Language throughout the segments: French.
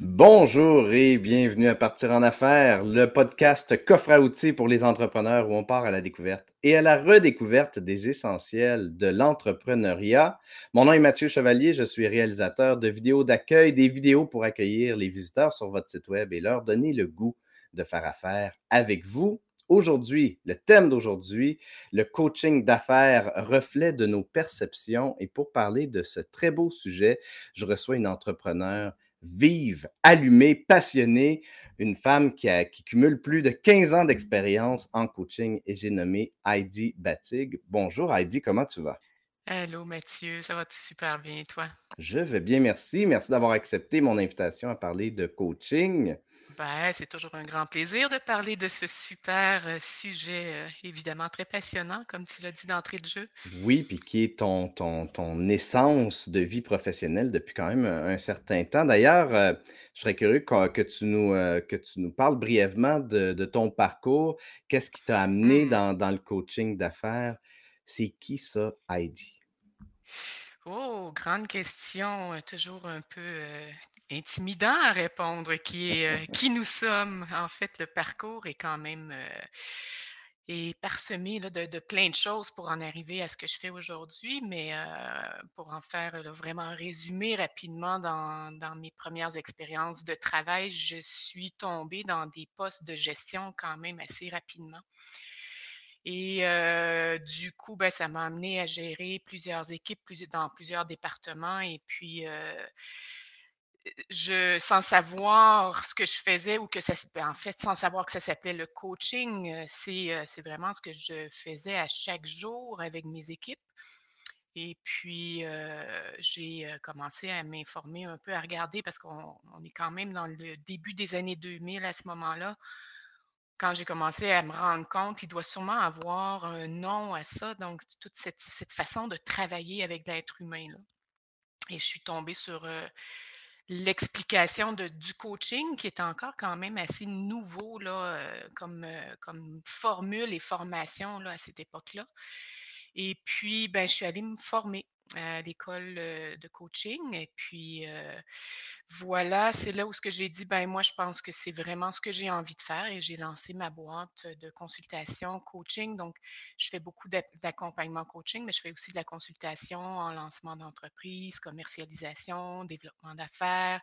Bonjour et bienvenue à Partir en affaires, le podcast coffre à outils pour les entrepreneurs où on part à la découverte et à la redécouverte des essentiels de l'entrepreneuriat. Mon nom est Mathieu Chevalier, je suis réalisateur de vidéos d'accueil, des vidéos pour accueillir les visiteurs sur votre site web et leur donner le goût de faire affaire avec vous. Aujourd'hui, le thème d'aujourd'hui, le coaching d'affaires, reflet de nos perceptions. Et pour parler de ce très beau sujet, je reçois une entrepreneur vive, allumée, passionnée, une femme qui, a, qui cumule plus de 15 ans d'expérience en coaching et j'ai nommé Heidi Batig. Bonjour Heidi, comment tu vas? Hello Mathieu, ça va super bien, toi? Je vais bien, merci. Merci d'avoir accepté mon invitation à parler de coaching. Ben, c'est toujours un grand plaisir de parler de ce super euh, sujet, euh, évidemment très passionnant, comme tu l'as dit d'entrée de jeu. Oui, puis qui est ton, ton, ton essence de vie professionnelle depuis quand même un, un certain temps. D'ailleurs, euh, je serais curieux que, que tu nous, euh, que tu nous parles brièvement de, de ton parcours. Qu'est-ce qui t'a amené Hmm. dans, dans le coaching d'affaires? C'est qui ça, Heidi? Oh, grande question, euh, toujours un peu euh, intimidant à répondre, qui est euh, qui nous sommes. En fait, le parcours est quand même euh, est parsemé là, de, de plein de choses pour en arriver à ce que je fais aujourd'hui, mais pour en faire là, vraiment résumé rapidement dans, dans mes premières expériences de travail, je suis tombée dans des postes de gestion quand même assez rapidement. Et du coup, ben, ça m'a amené à gérer plusieurs équipes, dans plusieurs départements et puis, je sans savoir ce que je faisais ou que ça ben, en fait, sans savoir que ça s'appelait le coaching, c'est, c'est vraiment ce que je faisais à chaque jour avec mes équipes et puis, j'ai, commencé à m'informer un peu, à regarder parce qu'on on est quand même dans le début des années 2000 à ce moment-là. Quand j'ai commencé à me rendre compte, il doit sûrement avoir un nom à ça, donc toute cette façon de travailler avec l'être humain, là. Et je suis tombée sur, heu, l'explication du coaching qui est encore quand même assez nouveau là, heu, comme, heu, comme formule et formation là, à cette époque-là. Et puis, ben, je suis allée me former à l'école, de coaching et puis, voilà, c'est là où ce que j'ai dit: «Ben, moi, je pense que c'est vraiment ce que j'ai envie de faire» et j'ai lancé ma boîte de consultation coaching. Donc, je fais beaucoup d'ac d'accompagnement coaching, mais je fais aussi de la consultation en lancement d'entreprise, commercialisation, développement d'affaires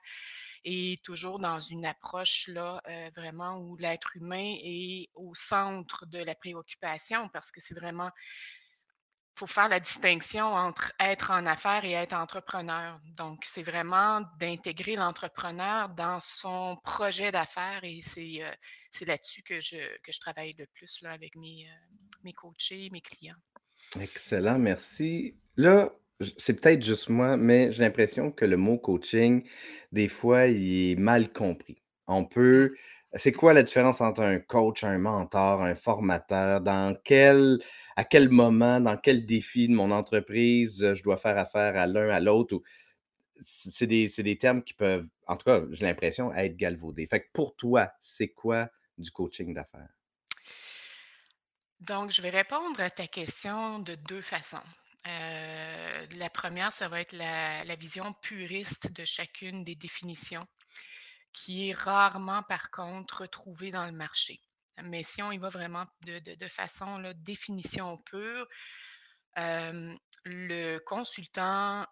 et toujours dans une approche là, vraiment où l'être humain est au centre de la préoccupation parce que c'est vraiment faut faire la distinction entre être en affaires et être entrepreneur. Donc, c'est vraiment d'intégrer l'entrepreneur dans son projet d'affaires et c'est, heu, c'est là-dessus que je que je travaille le plus là avec mes, heu, mes coachés, mes clients. Excellent, merci. Là, c'est peut-être juste moi, mais j'ai l'impression que le mot coaching, des fois, il est mal compris. On Mmh. peut. C'est quoi la différence entre un coach, un mentor, un formateur? Dans quel, à quel moment, dans quel défi de mon entreprise, euh, je dois faire affaire à l'un, à l'autre? C'est des, des termes qui peuvent, en tout cas, j'ai l'impression, être galvaudés. Fait pour toi, c'est quoi du coaching d'affaires? Donc, je vais répondre à ta question de 2 façons. Heu, la première, ça va être la vision puriste de chacune des définitions, qui est rarement, par contre, retrouvée dans le marché. Mais si on y va vraiment de de façon, là, définition pure, le consultant,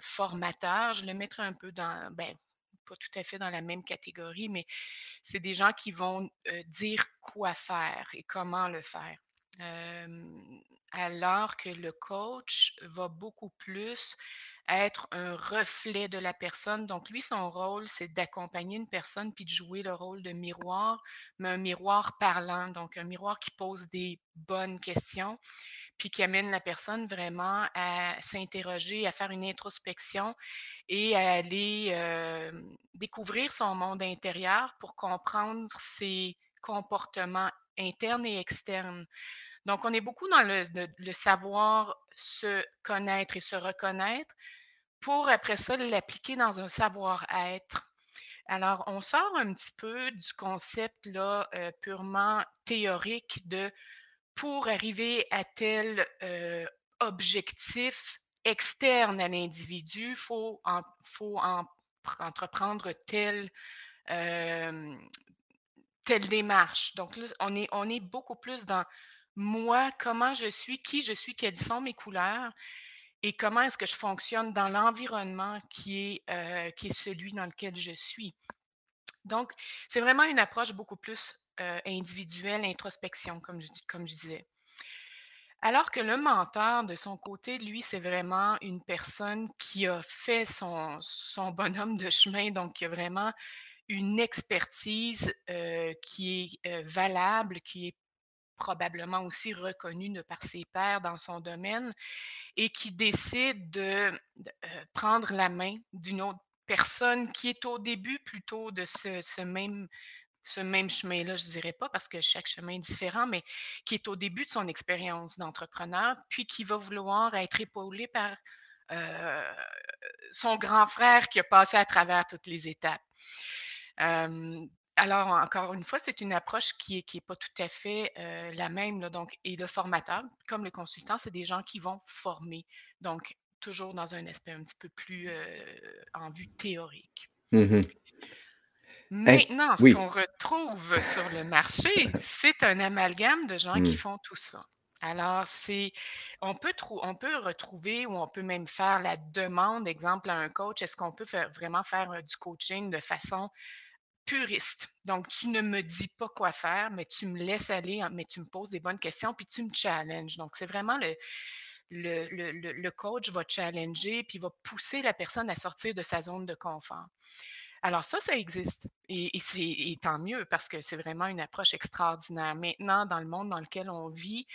formateur, je le mettrais un peu dans ben, pas tout à fait dans la même catégorie, mais c'est des gens qui vont, dire quoi faire et comment le faire. Alors que le coach va beaucoup plus être un reflet de la personne. Donc lui, son rôle, c'est d'accompagner une personne puis de jouer le rôle de miroir, mais un miroir parlant, donc un miroir qui pose des bonnes questions, puis qui amène la personne vraiment à s'interroger, à faire une introspection et à aller, découvrir son monde intérieur pour comprendre ses comportements internes et externes. Donc, on est beaucoup dans le savoir se connaître et se reconnaître pour après ça l'appliquer dans un savoir-être. Alors, on sort un petit peu du concept là, heu, purement théorique de pour arriver à tel, heu, objectif externe à l'individu, en faut en entreprendre telle, telle démarche. Donc on est, on est beaucoup plus dans moi, comment je suis, qui je suis, quelles sont mes couleurs et comment est-ce que je fonctionne dans l'environnement qui, est, qui est celui dans lequel je suis. Donc, c'est vraiment une approche beaucoup plus individuelle, introspection, comme je, disais. Alors que le mentor, de son côté, lui, c'est vraiment une personne qui a fait son, son bonhomme de chemin, donc qui a vraiment une expertise qui est valable, qui est probablement aussi reconnue de par ses pairs dans son domaine et qui décide de, prendre la main d'une autre personne qui est au début plutôt de ce, même ce même chemin-là, je ne dirais pas, parce que chaque chemin est différent, mais qui est au début de son expérience d'entrepreneur, puis qui va vouloir être épaulé par son grand frère qui a passé à travers toutes les étapes. Alors, encore une fois, c'est une approche qui n'est qui est pas tout à fait la même. donc, et le formateur, comme le consultant, c'est des gens qui vont former. Donc, toujours dans un aspect un petit peu plus en vue théorique. Mmh Maintenant, ce qu'on retrouve sur le marché, c'est un amalgame de gens qui mmh. font tout ça. Alors, c'est on peut on peut retrouver ou on peut même faire la demande, exemple, à un coach, est-ce qu'on peut faire vraiment faire, du coaching de façon puriste? Donc, tu ne me dis pas quoi faire, mais tu me laisses aller, mais tu me poses des bonnes questions, puis tu me challenges. Donc, c'est vraiment le le le coach va challenger, puis va pousser la personne à sortir de sa zone de confort. Alors ça, ça existe et, c'est tant mieux parce que c'est vraiment une approche extraordinaire. Maintenant, dans le monde dans lequel on vit,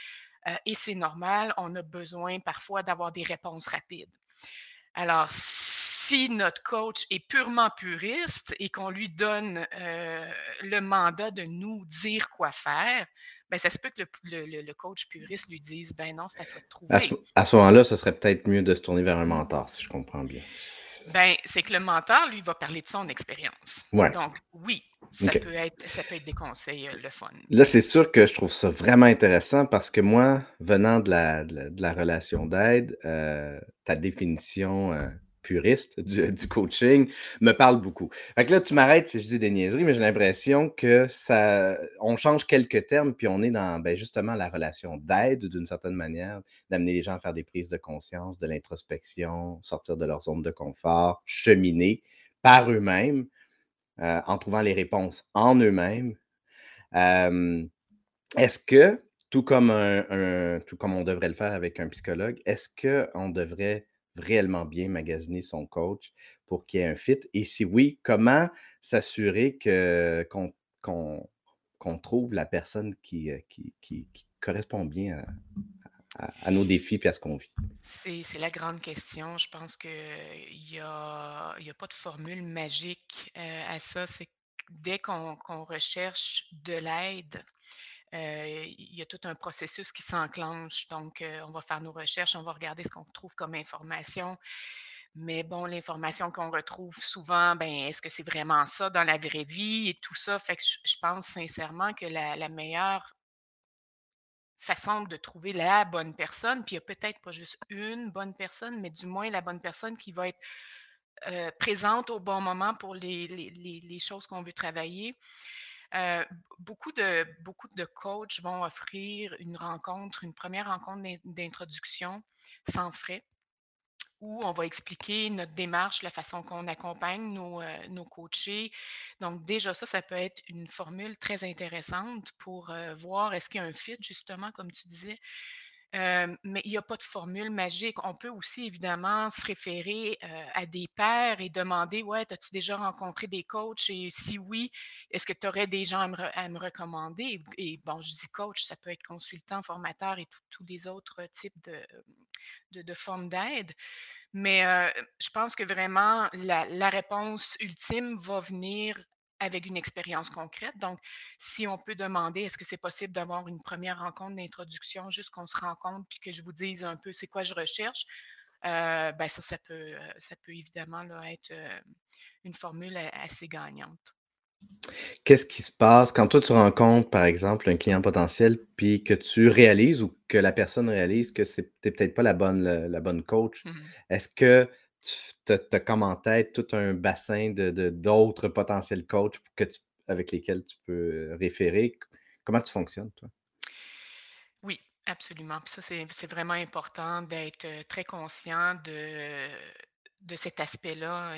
euh, et c'est normal, on a besoin parfois d'avoir des réponses rapides. Alors, si notre coach est purement puriste et qu'on lui donne euh, le mandat de nous dire quoi faire, ben, ça se peut que le, coach puriste lui dise Ben non, c'est à toi de trouver. À ce, à ce moment-là, ce serait peut-être mieux de se tourner vers un mentor, si je comprends bien. Ben, c'est que le mentor, lui, va parler de son expérience. Ouais. Donc, oui, ça, peut être, ça peut être des conseils euh, le fun. Là, c'est sûr que je trouve ça vraiment intéressant parce que moi, venant de la, de la, relation d'aide, euh, ta définition puriste du, coaching me parle beaucoup. Fait que là, tu m'arrêtes si je dis des niaiseries, mais j'ai l'impression que ça, on change quelques termes, puis on est dans ben, justement la relation d'aide d'une certaine manière, d'amener les gens à faire des prises de conscience, de l'introspection, sortir de leur zone de confort, cheminer par eux-mêmes, euh, en trouvant les réponses en eux-mêmes. est-ce que, tout comme, un, tout comme on devrait le faire avec un psychologue, est-ce qu'on devrait réellement bien magasiner son coach pour qu'il y ait un fit? Et si oui, comment s'assurer qu'on, trouve la personne qui, euh, qui, qui, correspond bien à, nos défis et à ce qu'on vit? C'est, la grande question. Je pense qu'il n'y a, y a pas de formule magique euh, à ça. C'est dès qu'on, qu'on recherche de l'aide, il y a tout un processus qui s'enclenche. Donc, on va faire nos recherches, on va regarder ce qu'on trouve comme information. Mais bon, l'information qu'on retrouve souvent, ben, est-ce que c'est vraiment ça dans la vraie vie et tout ça? Fait que je, pense sincèrement que la, meilleure façon de trouver la bonne personne, puis il n'y a peut-être pas juste une bonne personne, mais du moins la bonne personne qui va être présente au bon moment pour les choses qu'on veut travailler, euh, beaucoup, de, beaucoup de coachs vont offrir une rencontre, une première rencontre d'introduction sans frais où on va expliquer notre démarche, la façon qu'on accompagne nos, euh, nos, coachés. Donc déjà ça, ça peut être une formule très intéressante pour euh, voir est-ce qu'il y a un fit, justement, comme tu disais, mais il n'y a pas de formule magique. On peut aussi évidemment se référer à des pairs et demander Ouais, as-tu déjà rencontré des coachs? Et si oui, est-ce que tu aurais des gens à me, recommander? Et, bon, je dis coach, ça peut être consultant, formateur et tous les autres types de, de, formes d'aide. Mais je pense que vraiment, la réponse ultime va venir avec une expérience concrète. Donc, si on peut demander, est-ce que c'est possible d'avoir une première rencontre d'introduction, juste qu'on se rencontre, puis que je vous dise un peu c'est quoi je recherche, euh, ben ça, ça peut, euh, ça peut évidemment être euh, une formule assez gagnante. Qu'est-ce qui se passe quand toi tu rencontres, par exemple, un client potentiel, puis que tu réalises ou que la personne réalise que c'est peut-être pas la bonne, la, bonne coach? Mmh Est-ce que tu as, comme en tête tout un bassin de, d'autres potentiels coachs que avec lesquels tu peux référer. Comment tu fonctionnes, toi? Oui, absolument. ça, c'est, vraiment important d'être très conscient de, de cet aspect-là.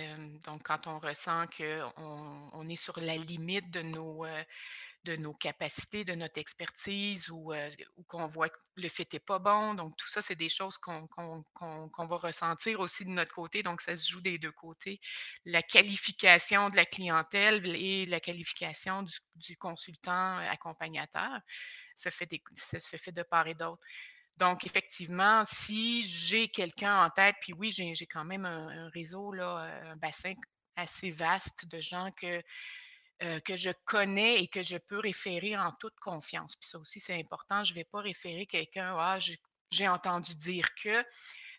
donc, quand on ressent qu'on on est sur la limite de nos, de nos capacités, de notre expertise ou, qu'on voit que le fit n'est pas bon. Donc, tout ça, c'est des choses qu'on va ressentir aussi de notre côté. Donc, ça se joue des deux côtés. La qualification de la clientèle et la qualification du, consultant accompagnateur se fait, se fait de part et d'autre. Donc, effectivement, si j'ai quelqu'un en tête, puis oui, j'ai quand même un, réseau, là, un bassin assez vaste de gens que euh, que je connais et que je peux référer en toute confiance. Puis ça aussi, c'est important. Je ne vais pas référer quelqu'un, ah, j'ai entendu dire que.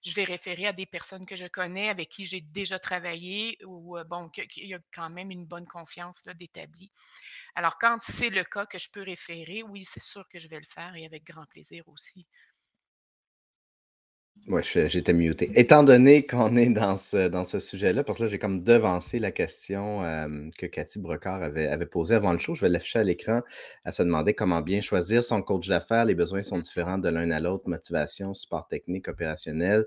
Je vais référer à des personnes que je connais, avec qui j'ai déjà travaillé ou, euh, bon, qu'il y a quand même une bonne confiance d'établi. Alors, quand c'est le cas que je peux référer, oui, c'est sûr que je vais le faire et avec grand plaisir aussi. Oui, j'étais muté. Étant donné qu'on est dans ce, dans ce sujet-là, parce que là, j'ai comme devancé la question que Cathy Brocard avait, avait posée avant le show, je vais l'afficher à l'écran. à se demander comment bien choisir son coach d'affaires. Les besoins sont différents de l'un à l'autre, motivation, support technique, opérationnel.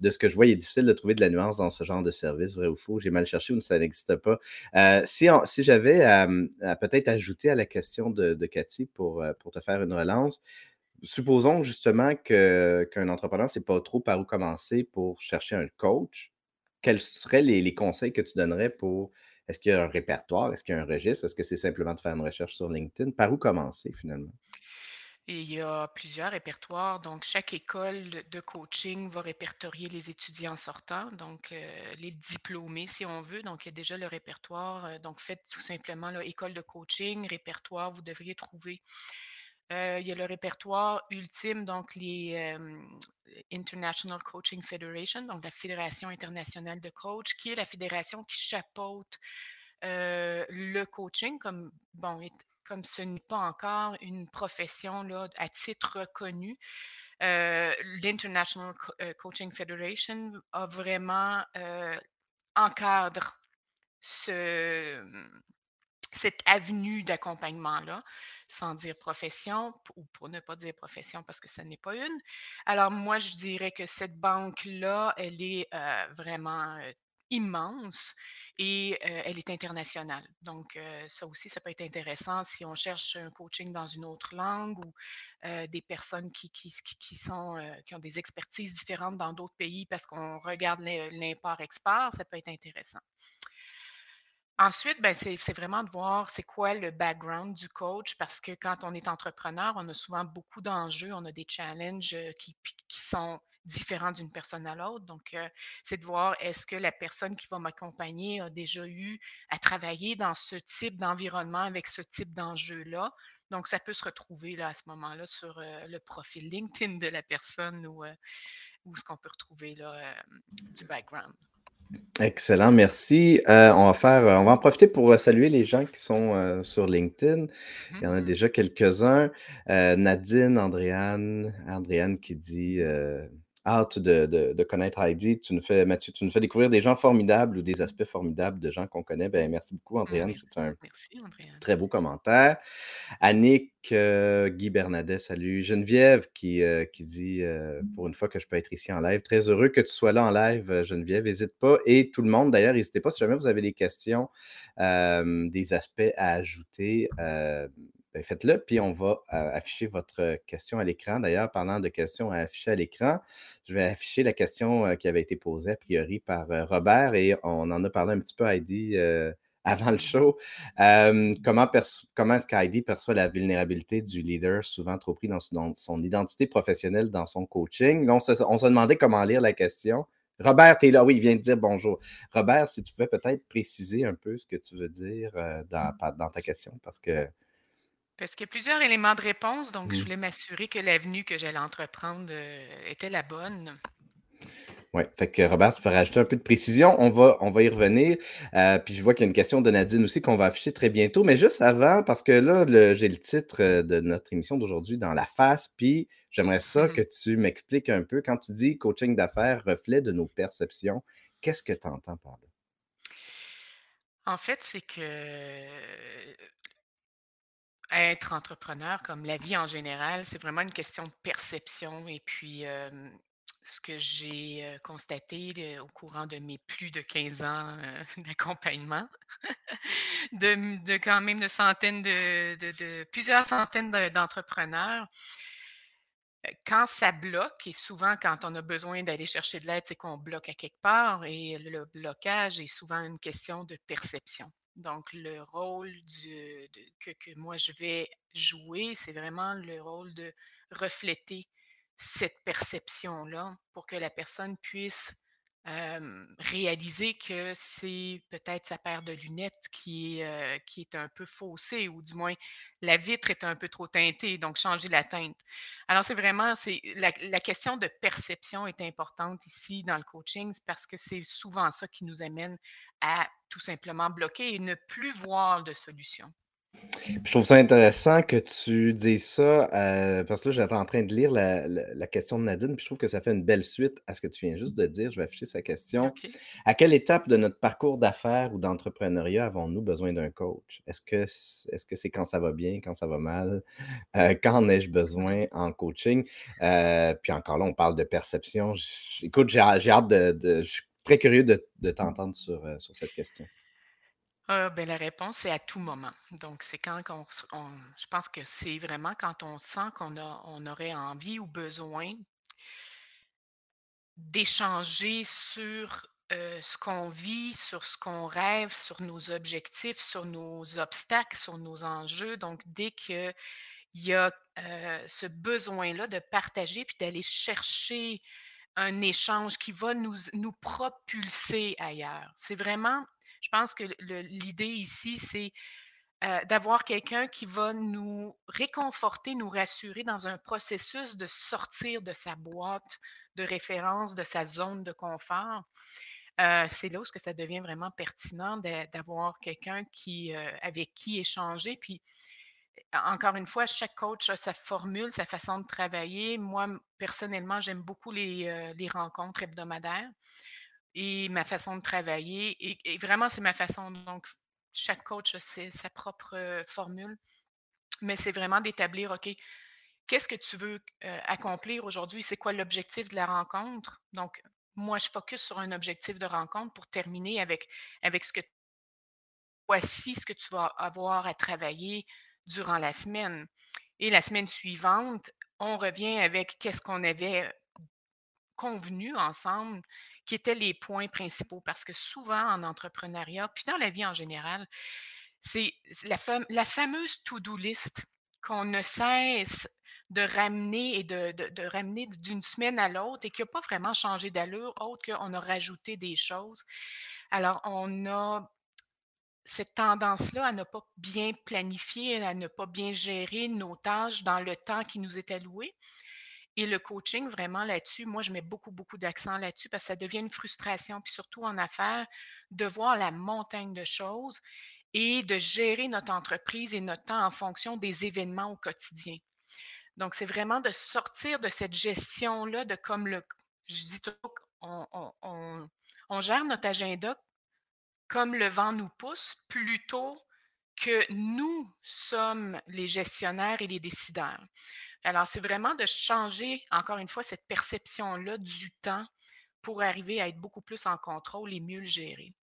De ce que je vois, il est difficile de trouver de la nuance dans ce genre de service, vrai ou faux. J'ai mal cherché ou ça n'existe pas. Euh, si, si j'avais peut-être ajouter à la question de, de Cathy pour, euh, pour te faire une relance, supposons justement qu'un entrepreneur ne sait pas trop par où commencer pour chercher un coach. Quels seraient les, conseils que tu donnerais pour. Est-ce qu'il y a un répertoire? Est-ce qu'il y a un registre? Est-ce que c'est simplement de faire une recherche sur LinkedIn? Par où commencer finalement? il y a plusieurs répertoires. Donc, chaque école de coaching va répertorier les étudiants sortants, donc euh, les diplômés, si on veut. Donc, il y a déjà le répertoire. Euh, donc, faites tout simplement l'école de coaching, répertoire, vous devriez trouver il y a le répertoire ultime, donc les International Coaching Federation, donc la Fédération internationale de coach, qui est la fédération qui chapeaute le coaching, comme, bon, comme ce n'est pas encore une profession à titre reconnu. L'International Coaching Federation a vraiment encadre ce, cette avenue d'accompagnement-là sans dire profession, ou pour ne pas dire profession parce que ce n'est pas une. Alors moi, je dirais que cette banque-là, elle est vraiment immense et elle est internationale. Donc, ça aussi, ça peut être intéressant si on cherche un coaching dans une autre langue ou des personnes qui, qui, qui, sont, qui ont des expertises différentes dans d'autres pays parce qu'on regarde l'import-export, ça peut être intéressant. Ensuite, ben, c'est vraiment de voir c'est quoi le background du coach parce que quand on est entrepreneur, on a souvent beaucoup d'enjeux, on a des challenges qui, sont différents d'une personne à l'autre. Donc, c'est de voir est-ce que la personne qui va m'accompagner a déjà eu à travailler dans ce type d'environnement avec ce type d'enjeu-là. Donc, ça peut se retrouver là, à ce moment-là sur le profil LinkedIn de la personne ou, ou ce qu'on peut retrouver là, du background. Excellent, merci. Euh, on va faire, on va en profiter pour euh, saluer les gens qui sont euh, sur LinkedIn. Il y en a mmh. déjà quelques-uns. Nadine, Andréane, Andréane qui dit hâte de, connaître Heidi. Tu nous fais, Mathieu, tu nous fais découvrir des gens formidables ou des aspects formidables de gens qu'on connaît. Ben, merci beaucoup, Andréane. C'est un très beau commentaire. Annick, euh, Guy Bernadet, salut. Geneviève qui, euh, qui dit euh, pour une fois que je peux être ici en live. Très heureux que tu sois là en live, Geneviève. N'hésite pas. Et tout le monde, d'ailleurs, n'hésitez pas si jamais vous avez des questions, des aspects à ajouter. Ben, faites-le, puis on va afficher votre question à l'écran. D'ailleurs, parlant de questions à afficher à l'écran, je vais afficher la question qui avait été posée a priori par Robert et on en a parlé un petit peu, Heidi, avant le show. comment comment est-ce qu'Heidi perçoit la vulnérabilité du leader, souvent trop pris dans son, identité professionnelle, dans son coaching? on, se, demandait comment lire la question. Robert, tu es là. Oui, il vient de dire bonjour. Robert, si tu pouvais peut-être préciser un peu ce que tu veux dire dans, dans ta question, parce que parce qu'il y a plusieurs éléments de réponse, donc je mmh. voulais m'assurer que l'avenue que j'allais entreprendre euh, était la bonne. Oui, fait que Robert, tu peux rajouter un peu de précision. On va, on va y revenir. Euh, puis je vois qu'il y a une question de Nadine aussi qu'on va afficher très bientôt. Mais juste avant, parce que là, j'ai le titre euh, de notre émission d'aujourd'hui dans la face. Puis j'aimerais ça mmh que tu m'expliques un peu quand tu dis coaching d'affaires, reflet de nos perceptions. Qu'est-ce que tu entends par là? En fait, c'est que être entrepreneur, comme la vie en général, c'est vraiment une question de perception et puis, ce que j'ai, constaté au courant de mes plus de 15 ans, d'accompagnement, de de quand même de centaines de de plusieurs centaines de d'entrepreneurs quand ça bloque et souvent quand on a besoin d'aller chercher de l'aide, c'est qu'on bloque à quelque part et le blocage est souvent une question de perception. Donc le rôle que moi je vais jouer, c'est vraiment le rôle de refléter cette perception-là pour que la personne puisse, réaliser que c'est peut-être sa paire de lunettes qui est, un peu faussée ou du moins la vitre est un peu trop teintée, donc changer la teinte. Alors c'est vraiment c'est la la question de perception est importante ici dans le coaching, parce que c'est souvent ça qui nous amène à tout simplement bloquer et ne plus voir de solution. Je trouve ça intéressant que tu dises ça, heu, parce que là, j'étais en train de lire la la la question de Nadine, puis je trouve que ça fait une belle suite à ce que tu viens juste de dire. Je vais afficher sa question. OK. À quelle étape de notre parcours d'affaires ou d'entrepreneuriat avons-nous besoin d'un coach? Est-ce que c est-ce que c'est quand ça va bien, quand ça va mal? Heu, quand en ai-je besoin en coaching? Heu, puis encore là, on parle de perception. J écoute, j'ai hâte de de je suis très curieux de de t'entendre sur, heu, sur cette question. Ah, ben, la réponse, c'est à tout moment. Donc, c'est quand on je pense que c'est vraiment quand on sent qu'on on aurait envie ou besoin d'échanger sur, heu, ce qu'on vit, sur ce qu'on rêve, sur nos objectifs, sur nos obstacles, sur nos enjeux. Donc, dès qu'il y a, heu, ce besoin-là de partager puis d'aller chercher un échange qui va nous nous propulser ailleurs. C'est vraiment je pense que l'idée ici, c'est, heu, d'avoir quelqu'un qui va nous réconforter, nous rassurer dans un processus de sortir de sa boîte de référence, de sa zone de confort. Heu, c'est là où que ça devient vraiment pertinent d'avoir quelqu'un qui, heu, avec qui échanger. Puis, encore une fois, chaque coach a sa formule, sa façon de travailler. Moi, personnellement, j'aime beaucoup les rencontres hebdomadaires et ma façon de travailler et vraiment, c'est ma façon donc chaque coach a sa propre, formule, mais c'est vraiment d'établir, OK, qu'est-ce que tu veux, accomplir aujourd'hui? C'est quoi l'objectif de la rencontre? Donc moi, je focus sur un objectif de rencontre pour terminer avec avec ce que voici ce que tu vas avoir à travailler durant la semaine et la semaine suivante, on revient avec qu'est-ce qu'on avait convenu ensemble, qui étaient les points principaux. Parce que souvent en entrepreneuriat, puis dans la vie en général, c'est la fam la fameuse to-do list qu'on ne cesse de ramener et de de de ramener d'une semaine à l'autre et qui a pas vraiment changé d'allure, autre qu'on a rajouté des choses. Alors on a cette tendance-là à ne pas bien planifier, à ne pas bien gérer nos tâches dans le temps qui nous est alloué et le coaching vraiment là-dessus, moi je mets beaucoup, beaucoup d'accent là-dessus parce que ça devient une frustration, puis surtout en affaires, de voir la montagne de choses et de gérer notre entreprise et notre temps en fonction des événements au quotidien. Donc c'est vraiment de sortir de cette gestion-là de comme le je dis toujours qu'on on on on gère notre agenda comme le vent nous pousse, plutôt que nous sommes les gestionnaires et les décideurs. Alors, c'est vraiment de changer, encore une fois, cette perception-là du temps pour arriver à être beaucoup plus en contrôle et mieux le gérer.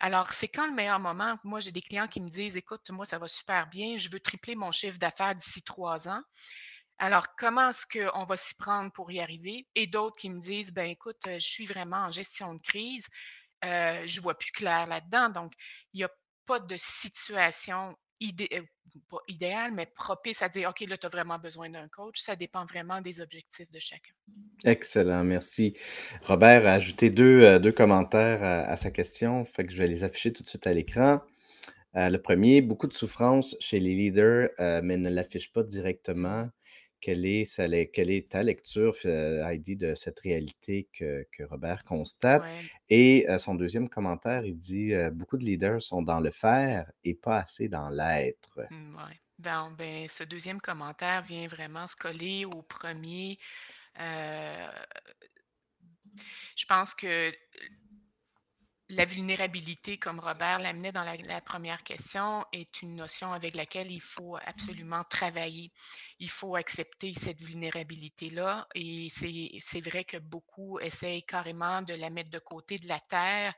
Alors, c'est quand le meilleur moment? Moi, j'ai des clients qui me disent, écoute, moi, ça va super bien, je veux tripler mon chiffre d'affaires d'ici trois ans. Alors, comment est-ce qu'on va s'y prendre pour y arriver? Et d'autres qui me disent, ben écoute, je suis vraiment en gestion de crise, euh, je vois plus clair là-dedans. Donc, il n'y a pas de situation euh, pas idéale, mais propice à dire, OK, là, tu as vraiment besoin d'un coach. Ça dépend vraiment des objectifs de chacun. Excellent, merci. Robert a ajouté 2 heu, 2 commentaires à sa question, fait que je vais les afficher tout de suite à l'écran. Heu, le premier, beaucoup de souffrance chez les leaders, mais ne l'affiche pas directement. Quelle est quelle ta lecture, heu, Heidi, de cette réalité que que Robert constate? Ouais. Et heu, son deuxième commentaire, il dit, heu: «Beaucoup de leaders sont dans le faire et pas assez dans l'être». Mmh, ouais. Ben, ben, ce deuxième commentaire vient vraiment se coller au premier. er Je pense que la vulnérabilité, comme Robert l'amenait dans la, la première question, est une notion avec laquelle il faut absolument travailler. Il faut accepter cette vulnérabilité-là. Et c'est vrai que beaucoup essayent carrément de la mettre de côté de la terre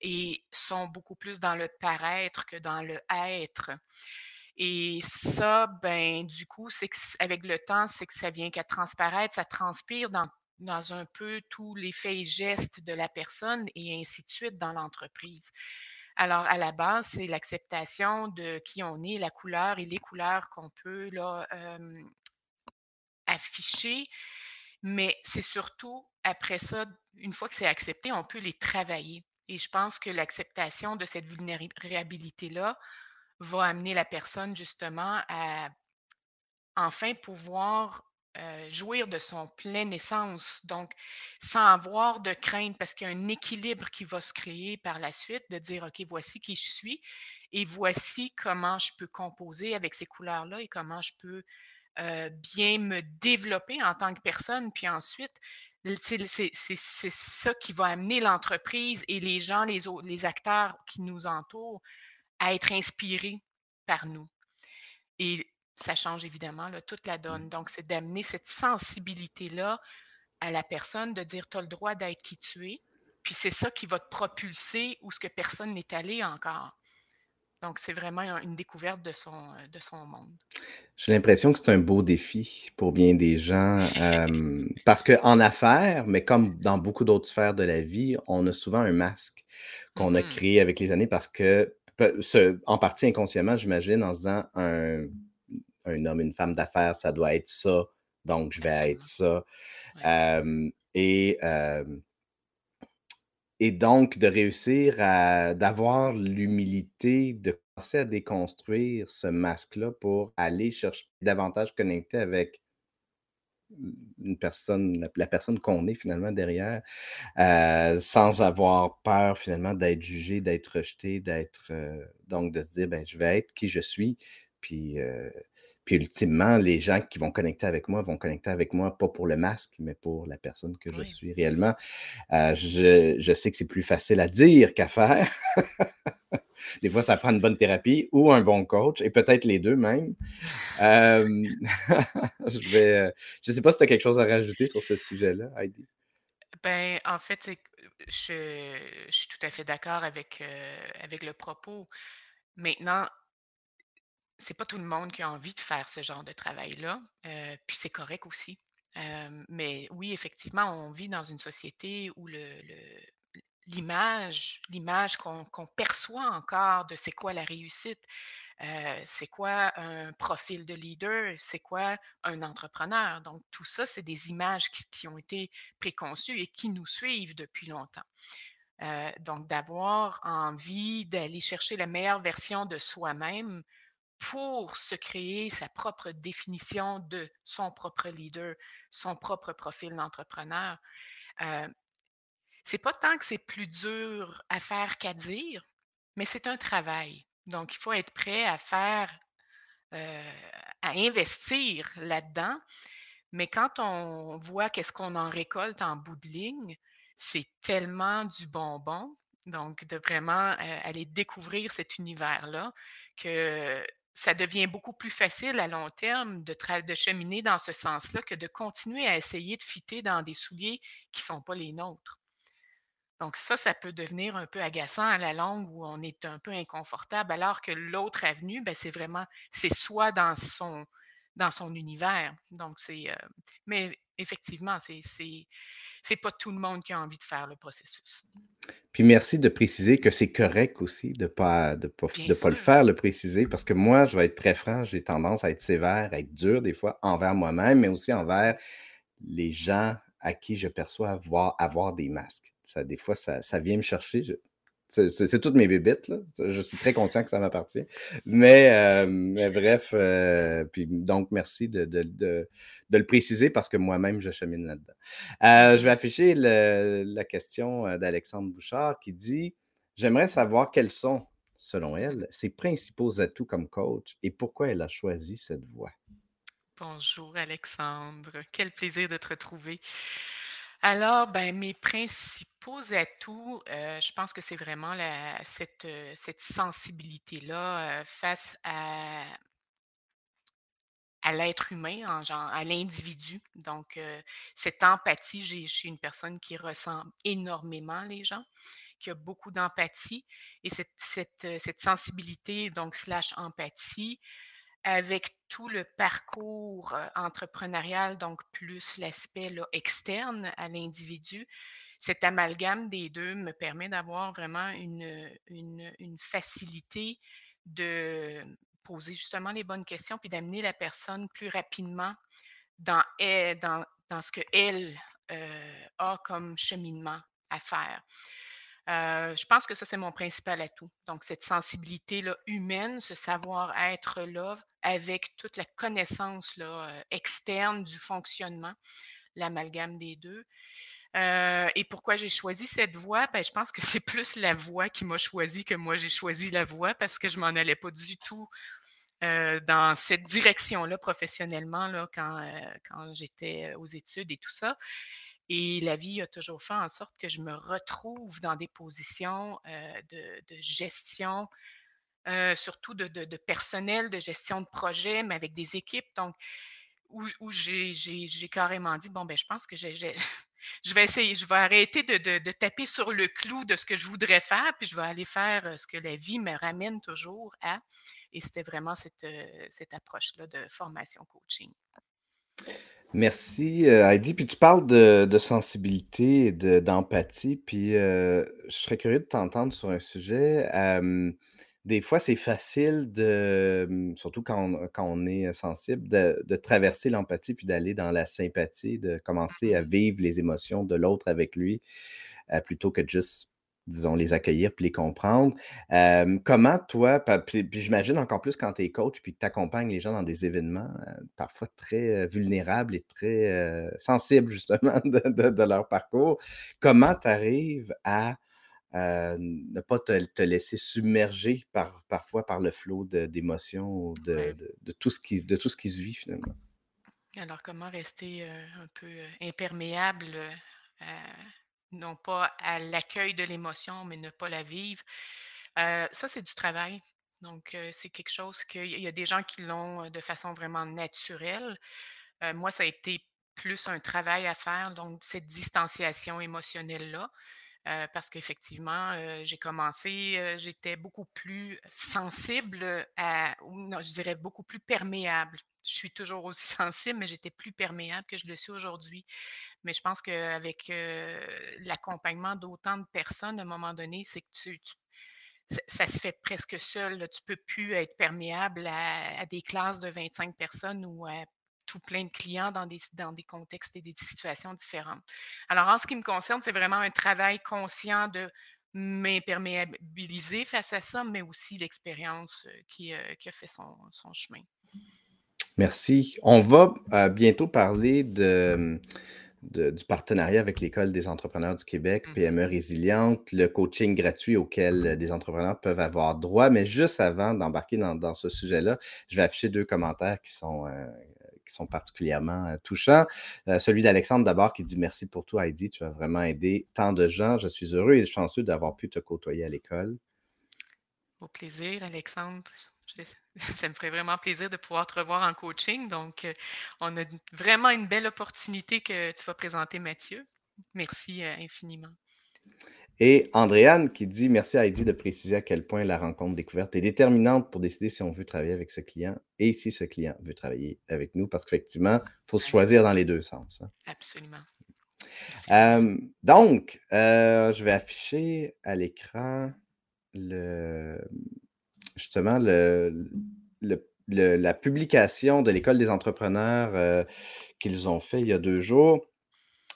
et sont beaucoup plus dans le paraître que dans le être. Et ça, ben, du coup, c'est avec le temps, c'est que ça vient qu'à transparaître, ça transpire dans, dans un peu tous les faits et gestes de la personne et ainsi de suite dans l'entreprise. Alors, à la base, c'est l'acceptation de qui on est, la couleur et les couleurs qu'on peut là, afficher, mais c'est surtout après ça, une fois que c'est accepté, on peut les travailler. Et je pense que l'acceptation de cette vulnérabilité-là va amener la personne justement à enfin pouvoir euh, jouir de son plein essence, donc sans avoir de crainte, parce qu'il y a un équilibre qui va se créer par la suite, de dire, OK, voici qui je suis et voici comment je peux composer avec ces couleurs-là et comment je peux euh, bien me développer en tant que personne. Puis ensuite, c'est ça qui va amener l'entreprise et les gens, les, au- les acteurs qui nous entourent à être inspirés par nous. Ça change évidemment là, toute la Mmh. donne. Donc, c'est d'amener cette sensibilité-là à la personne, de dire, tu as le droit d'être qui tu es. Puis c'est ça qui va te propulser où ce que personne n'est allé encore. Donc, c'est vraiment un- une découverte de son, euh, de son monde. J'ai l'impression que c'est un beau défi pour bien des gens, parce qu'en affaires, mais comme dans beaucoup d'autres sphères de la vie, on a souvent un masque qu'on a Mhm, créé avec les années parce que en partie inconsciemment, j'imagine, en se disant: «Un un homme, une femme d'affaires, ça doit être ça, donc je vais être ça». Ouais. Et et donc de réussir à d'avoir l'humilité de commencer à déconstruire ce masque-là pour aller chercher davantage connecter avec une personne, la, la personne qu'on est finalement derrière, euh, sans avoir peur finalement d'être jugé, d'être rejeté, d'être euh, donc de se dire ben je vais être qui je suis, puis euh, puis ultimement les gens qui vont connecter avec moi vont connecter avec moi pas pour le masque, mais pour la personne que je suis réellement. Euh, je, je sais que c'est plus facile à dire qu'à faire. Des fois, ça prend une bonne thérapie ou un bon coach, et peut-être les deux même. Euh, je je sais pas si tu as quelque chose à rajouter sur ce sujet-là, Heidi. Ben, en fait, je, je suis tout à fait d'accord avec, euh, avec le propos. Maintenant, c'est pas tout le monde qui a envie de faire ce genre de travail-là, heu, puis c'est correct aussi. Hem, mais oui, effectivement, on vit dans une société où l'image l'image qu'on perçoit encore de c'est quoi la réussite, heu, c'est quoi un profil de leader, c'est quoi un entrepreneur. Donc tout ça, c'est des images qui ont été préconçues et qui nous suivent depuis longtemps. Donc d'avoir envie d'aller chercher la meilleure version de soi-même, pour se créer sa propre définition de son propre leader, son propre profil d'entrepreneur. Euh, c'est pas tant que c'est plus dur à faire qu'à dire, mais c'est un travail. Donc, il faut être prêt à faire, euh, à investir là-dedans. Mais quand on voit qu'est-ce qu'on en récolte en bout de ligne, c'est tellement du bonbon. Donc, de vraiment euh, aller découvrir cet univers-là que ça devient beaucoup plus facile à long terme de, cheminer dans ce sens-là que de continuer à essayer de fitter dans des souliers qui ne sont pas les nôtres. Donc ça, ça peut devenir un peu agaçant à la longue où on est un peu inconfortable, alors que l'autre avenue, ben, c'est vraiment, c'est soi dans son, dans son univers. Donc c'est, euh, mais effectivement, c'est, c'est, c'est pas tout le monde qui a envie de faire le processus. Puis merci de préciser que c'est correct aussi de pas de pas de pas le faire, le préciser, parce que moi, je vais être très franc, j'ai tendance à être sévère, à être dur des fois envers moi-même, mais aussi envers les gens à qui je perçois avoir avoir des masques. Ça, des fois, ça ça vient me chercher, je c'est toutes mes bébites. Je suis très conscient que ça m'appartient. Mais, mais bref, puis donc merci de le préciser parce que moi-même je chemine là-dedans. Heu, je vais afficher la question, d'Alexandre Bouchard qui dit: «J'aimerais savoir quels sont, selon elle, ses principaux atouts comme coach et pourquoi elle a choisi cette voie?» Bonjour Alexandre, quel plaisir de te retrouver. Alors, ben, mes principaux atouts, heu, je pense que c'est vraiment cette, heu, cette sensibilité-là, heu, face à à l'être humain, en genre à l'individu. Donc, cette empathie, je suis une personne qui ressent énormément les gens, qui a beaucoup d'empathie et cette cette, cette sensibilité donc slash empathie avec tout le parcours, entrepreneurial, donc plus l'aspect externe à l'individu, cet amalgame des 2 me permet d'avoir vraiment une, facilité de poser justement les bonnes questions puis d'amener la personne plus rapidement dans ce qu'elle, heu, a comme cheminement à faire. Heu, je pense que ça, c'est mon principal atout. Donc cette sensibilité-là humaine, ce savoir-être-là avec toute la connaissance là, heu, externe du fonctionnement, l'amalgame des 2. Heu et pourquoi j'ai choisi cette voie? Ben, je pense que c'est plus la voie qui m'a choisi que moi j'ai choisi la voie parce que je m'en allais pas du tout, dans cette direction-là professionnellement là quand, quand j'étais, aux études et tout ça et la vie a toujours fait en sorte que je me retrouve dans des positions, heu, de gestion, heu, surtout de personnel, de gestion de projet, mais avec des équipes donc où j'ai carrément dit: «Bon, ben, je pense que je vais essayer, je vais arrêter de taper sur le clou de ce que je voudrais faire, puis je vais aller faire, heu, ce que la vie me ramène toujours à» et c'était vraiment cette approche-là de formation coaching. Merci, heu, Heidi. Puis tu parles de de sensibilité et de d'empathie, puis, heu, je serais curieux de t'entendre sur un sujet. Hem, des fois, c'est facile de, surtout quand on quand on est, sensible, de de traverser l'empathie puis d'aller dans la sympathie, de commencer à Mmh vivre les émotions de l'autre avec lui, plutôt que de juste, disons, les accueillir puis les comprendre. Comment toi, puis puis j'imagine encore plus quand tu es coach puis que tu accompagnes les gens dans des événements, parfois très, vulnérables et très, sensibles justement de de de leur parcours. Comment tu arrives à, ne pas te te laisser submerger par parfois par le flot d'émotions ou de de tout ce qui de tout ce qui se vit finalement? Alors comment rester, un peu, imperméable, à non pas à l'accueil de l'émotion, mais ne pas la vivre? Heu, ça, c'est du travail. Donc, heu, c'est quelque chose qu'il y a des gens qui l'ont, heu, de façon vraiment naturelle. Moi, ça a été plus un travail à faire, donc cette distanciation émotionnelle-là. Heu, parce qu'effectivement, heu, j'ai commencé, heu, j'étais beaucoup plus sensible, à ou non, je dirais beaucoup plus perméable. Je suis toujours aussi sensible, mais j'étais plus perméable que je le suis aujourd'hui. Mais je pense qu'avec, l'accompagnement d'autant de personnes, à un moment donné, c'est que tu ça se fait presque seul. Tu peux plus être perméable à à des classes de 25 personnes ou à tout plein de clients dans des dans des contextes et des situations différentes. Alors en ce qui me concerne, c'est vraiment un travail conscient de m'imperméabiliser face à ça, mais aussi l'expérience, heu, qui, heu, qui a fait son son chemin. Merci. On va, heu, bientôt parler de, de du partenariat avec l'École des entrepreneurs du Québec, Mmh PME résiliente, le coaching gratuit auquel, des entrepreneurs peuvent avoir droit. Mais juste avant d'embarquer dans dans ce sujet-là, je vais afficher 2 commentaires qui sont, sont particulièrement, heu, touchants. Heu, celui d'Alexandre d'abord qui dit: «Merci pour tout Heidi, tu as vraiment aidé tant de gens. Je suis heureux et chanceux d'avoir pu te côtoyer à l'école». Au plaisir, Alexandre. Ça me ferait vraiment plaisir de pouvoir te revoir en coaching. Donc, heu, on a vraiment une belle opportunité que tu vas présenter Mathieu. Merci, infiniment. Et Andréane qui dit: «Merci à Heidi de préciser à quel point la rencontre découverte est déterminante pour décider si on veut travailler avec ce client et si ce client veut travailler avec nous». Parce qu'effectivement, il faut se choisir dans les 2 sens, hein. absolument. Hem, donc, heu, je vais afficher à l'écran le justement le le le la publication de l'École des entrepreneurs, heu, qu'ils ont fait il y a 2 jours.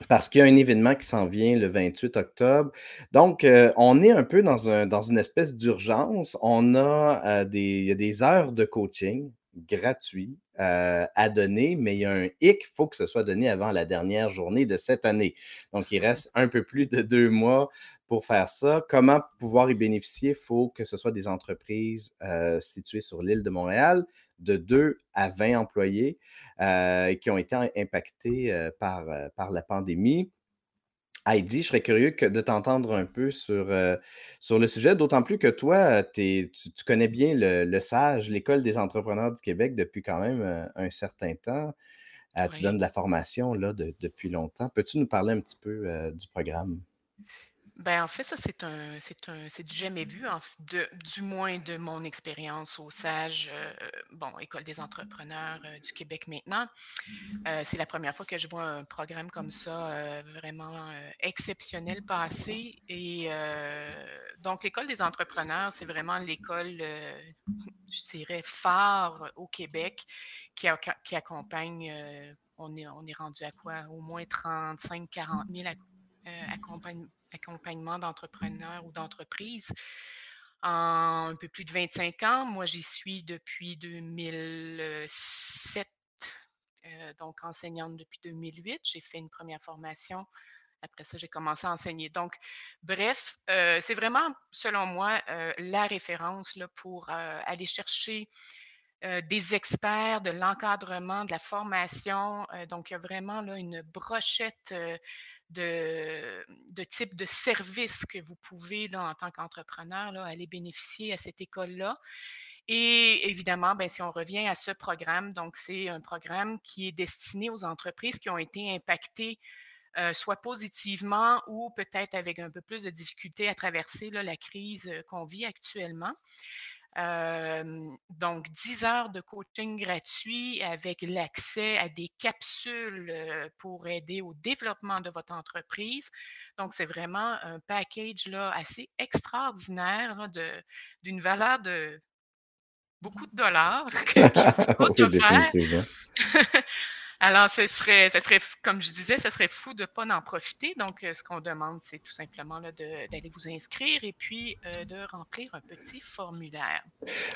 Parce qu'il y a un événement qui s'en vient le 28 octobre. Donc, heu, on est un peu dans un dans une espèce d'urgence. On a, heu, des heures de coaching gratuits, heu, à donner, mais il y a un hic, il faut que ce soit donné avant la dernière journée de cette année. Donc, il reste un peu plus de 2 mois pour faire ça. Comment pouvoir y bénéficier? Il faut que ce soit des entreprises, heu, situées sur l'île de Montréal, de 2 à 20 employés, heu, qui ont été impactés, heu, par, par la pandémie. Heidi, je serais curieux que de t'entendre un peu sur, sur le sujet, d'autant plus que toi, tu connais bien le le SAGE, l'École des entrepreneurs du Québec depuis quand même, un certain temps. Tu donnes de la formation là de depuis longtemps. Peux-tu nous parler un petit peu, du programme? Ben, en fait, ça, c'est un c'est un c'est du jamais vu, en de du moins de mon expérience au SAGE, heu, bon, École des entrepreneurs, heu, du Québec maintenant. Heu, c'est la première fois que je vois un programme comme ça, vraiment, exceptionnel passer et donc l'École des entrepreneurs, c'est vraiment l'école, je dirais phare au Québec qui accompagne, on est on est rendu à quoi? Au moins 35-40 000 ac heu, accompagn accompagnements d'entrepreneurs ou d'entreprises en un peu plus de 25 ans. Moi, j'y suis depuis 2007, heu, donc enseignante depuis 2008. J'ai fait une première formation. Après ça, j'ai commencé à enseigner. Donc, bref, heu, c'est vraiment, selon moi, heu, la référence là, pour, aller chercher, des experts, de l'encadrement, de la formation. Donc il y a vraiment là une brochette, de de types de services que vous pouvez en tant qu'entrepreneur aller bénéficier à cette école-là et évidemment, ben, si on revient à ce programme, donc c'est un programme qui est destiné aux entreprises qui ont été impactées, heu, soit positivement ou peut-être avec un peu plus de difficultés à traverser la crise, heu, qu'on vit actuellement. Donc 10 heures de coaching gratuit avec l'accès à des capsules, pour aider au développement de votre entreprise. Donc c'est vraiment un package là, assez extraordinaire de d'une valeur de beaucoup de dollars que Oui. Alors ce serait ce serait f comme je disais, ce serait fou de pas en profiter. Donc heu, ce qu'on demande, c'est tout simplement d'aller vous inscrire et puis, heu, de remplir un petit formulaire.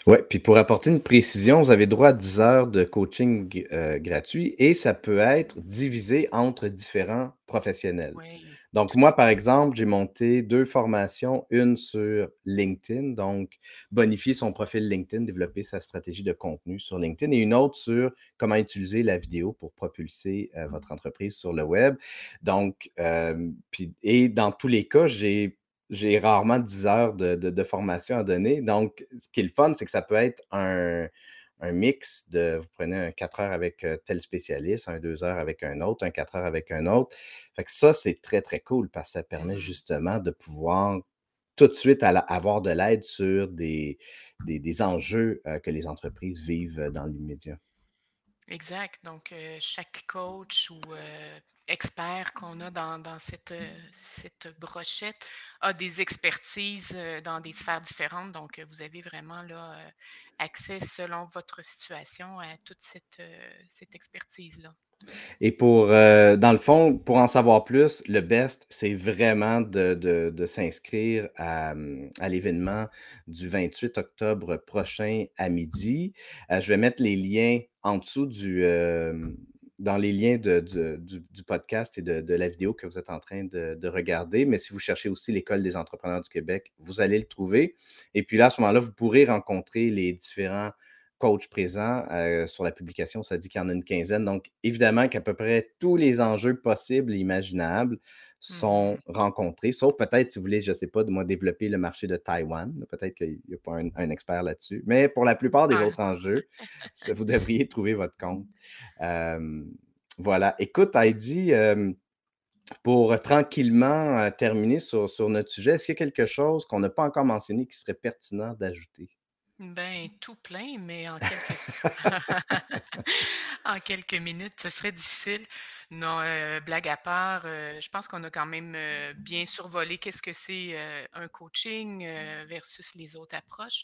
Ouais, puis pour apporter une précision, vous avez droit à 10 heures de coaching, heu, gratuit et ça peut être divisé entre différents professionnels. Oui, Donc moi, par exemple, j'ai monté 2 formations, une sur LinkedIn, donc bonifier son profil LinkedIn, développer sa stratégie de contenu sur LinkedIn et une autre sur comment utiliser la vidéo pour propulser, heu, votre entreprise sur le web. Donc, puis et dans tous les cas, j'ai j'ai rarement 10 heures de de de formation à donner. Donc ce qui est le fun, c'est que ça peut être un un mix de vous prenez un 4 heures avec, heu, tel spécialiste, un 2 heures avec un autre, un 4 heures avec un autre. Fait que ça, c'est très, très cool parce que ça permet Mmh justement de pouvoir tout de suite à la avoir de l'aide sur des des des enjeux, heu, que les entreprises vivent, heu, dans l'immédiat. Exact. Donc, chaque coach ou, expert qu'on a dans dans cette, cette brochette a des expertises, dans des sphères différentes. Donc, vous avez vraiment là, accès selon votre situation à toute cette, cette expertise-là? Et pour, heu, dans le fond, pour en savoir plus, le best, c'est vraiment de de s'inscrire à, mmh, à l'événement du 28 octobre prochain à midi. Heu, je vais mettre les liens en dessous du, dans les liens du podcast et de la vidéo que vous êtes en train de de regarder. Mais si vous cherchez aussi l'École des entrepreneurs du Québec, vous allez le trouver. Et puis là, à ce moment-là, vous pourrez rencontrer les différents coach présent. Heu, sur la publication, ça dit qu'il y en a une quinzaine. Donc, évidemment qu'à peu près tous les enjeux possibles et imaginables Mmh sont rencontrés, sauf peut-être si vous voulez, je ne sais pas, de moi développer le marché de Taïwan. Peut-être qu'il n'y a pas un, un expert là-dessus. Mais pour la plupart des autres enjeux, vous devriez trouver votre compte. Euh, voilà. Écoute, Heidi, euh, pour tranquillement euh, terminer sur, sur notre sujet, est-ce qu'il y a quelque chose qu'on n'a pas encore mentionné qui serait pertinent d'ajouter? Ben, tout plein, mais en quelques s en quelques minutes, ce serait difficile. Non, heu, blague à part, heu, je pense qu'on a quand même, heu, bien survolé qu'est-ce que c'est, un coaching, versus les autres approches.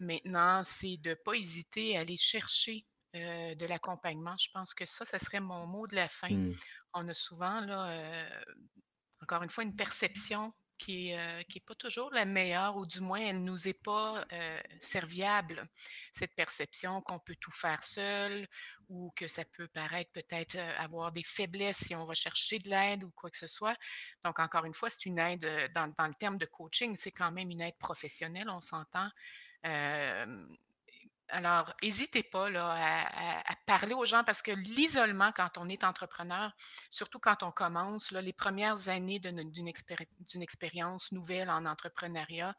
Maintenant, c'est de pas hésiter à aller chercher, de l'accompagnement. Je pense que ça, ça serait mon mot de la fin. Hmm. On a souvent là, encore une fois, une perception qui est, heu, qui est pas toujours la meilleure ou du moins elle nous est pas, heu, serviable. Cette perception qu'on peut tout faire seul ou que ça peut paraître peut-être, heu, avoir des faiblesses si on va chercher de l'aide ou quoi que ce soit. Donc encore une fois, c'est une aide, dans le terme de coaching, c'est quand même une aide professionnelle, on s'entend. Alors, n'hésitez pas là, à, à- parler aux gens parce que l'isolement, quand on est entrepreneur, surtout quand on commence, là, les premières années d'une expéri- d'une expérience nouvelle en entrepreneuriat,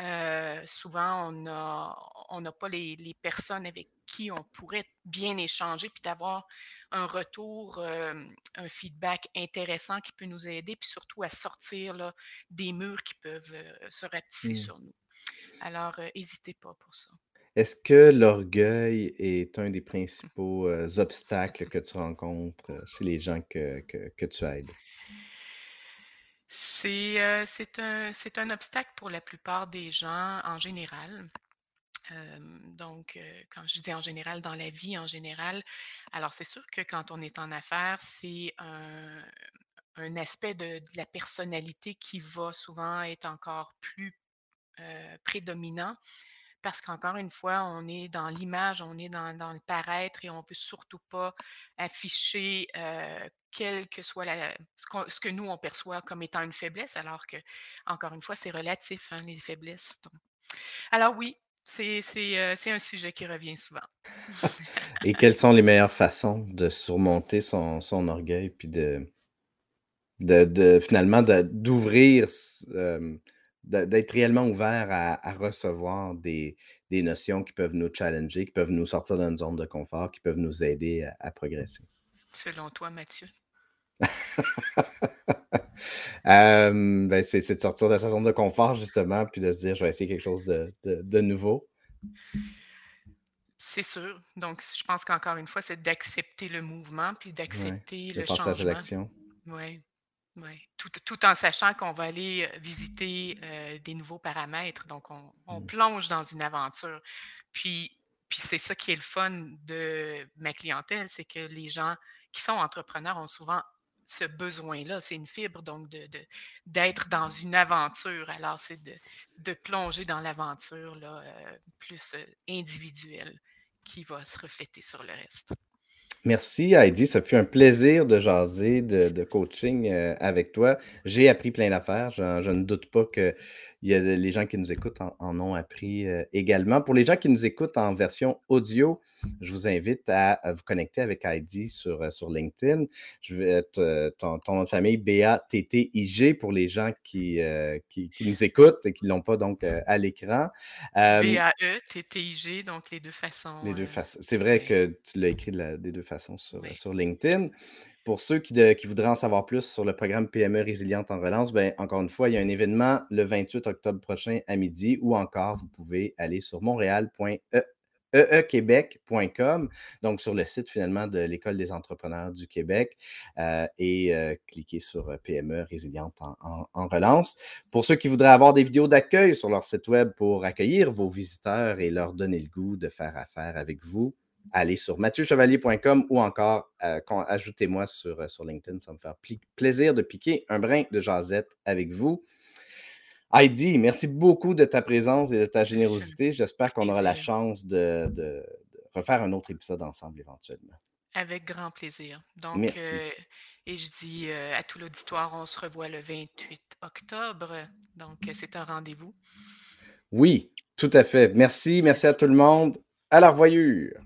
euh, souvent, on n'a on pas les, les personnes avec qui on pourrait bien échanger, puis d'avoir un retour, euh, un feedback intéressant qui peut nous aider, puis surtout à sortir là, des murs qui peuvent euh, se rapetisser Mmh. sur nous. Alors, n'hésitez pas pour ça. Est-ce que l'orgueil est un des principaux, heu, obstacles que tu rencontres, heu, chez les gens que tu aides? C'est, heu, c'est un obstacle pour la plupart des gens en général. Donc, quand je dis en général, dans la vie en général. Alors c'est sûr que quand on est en affaires, c'est un aspect de la personnalité qui va souvent être encore plus, prédominant parce qu'encore une fois, on est dans l'image, on est dans le paraître et on veut surtout pas afficher, que soit ce que nous on perçoit comme étant une faiblesse, alors que encore une fois, c'est relatif, hein, les faiblesses, alors oui, c'est un sujet qui revient souvent. Et quelles sont les meilleures façons de surmonter son orgueil puis de finalement d'ouvrir d'être réellement ouvert à à recevoir des des notions qui peuvent nous challenger, qui peuvent nous sortir d'une zone de confort, qui peuvent nous aider à à progresser? Selon toi, Mathieu? Ben, c'est de sortir de sa zone de confort justement, puis de se dire: «Je vais essayer quelque chose de de de nouveau». C'est sûr, donc je pense qu'encore une fois, c'est d'accepter le mouvement, puis Ouais, d'accepter le le passage à l'action. Oui. Oui, tout tout en sachant qu'on va aller, visiter, des nouveaux paramètres, donc on on Mmh. plonge dans une aventure. Puis puis c'est ça qui est le fun de ma clientèle, c'est que les gens qui sont entrepreneurs ont souvent ce besoin-là, c'est une fibre donc de de d'être dans une aventure. Alors c'est de de plonger dans l'aventure là, plus, individuelle qui va se refléter sur le reste. Merci Heidi, ça fut un plaisir de jaser de coaching, heu, avec toi. J'ai appris plein d'affaires, je ne doute pas a les gens qui nous écoutent en ont appris, heu, également. Pour les gens qui nous écoutent en version audio, je vous invite à à vous connecter avec Heidi sur, heu, sur LinkedIn. Je vais te ton ton nom de famille B-A-T-T-I-G pour les gens qui, heu, qui qui nous écoutent et qui ne l'ont pas donc, à l'écran. B-A-E-T-T-I-G, donc les 2 façons, Les 2 heu, façons. C'est vrai ouais, que tu l'as écrit la des 2 façons sur, heu, ouais. sur LinkedIn. Pour ceux qui de qui voudraient en savoir plus sur le programme PME résiliente en relance, ben, encore une fois, il y a un événement le 28 octobre prochain à midi ou encore vous pouvez aller sur montréal.e eequebec.com, donc sur le site finalement de l'École des entrepreneurs du Québec, heu et heu, cliquez sur, heu, PME résiliente en relance. Pour ceux qui voudraient avoir des vidéos d'accueil sur leur site web pour accueillir vos visiteurs et leur donner le goût de faire affaire avec vous, allez sur mathieuchevalier.com ou encore, ajoutez-moi sur, LinkedIn, ça me pli plaisir de piquer un brin de jasette avec vous. Heidi, merci beaucoup de ta présence et de ta générosité. J'espère qu'on aura la chance de de de refaire un autre épisode ensemble éventuellement. Avec grand plaisir. Donc, Merci. heu et je dis, heu, à tout l'auditoire, on se revoit le 28 octobre, donc heu, c'est un rendez-vous. Oui, tout à fait. Merci, merci à tout le monde. À la revoyure.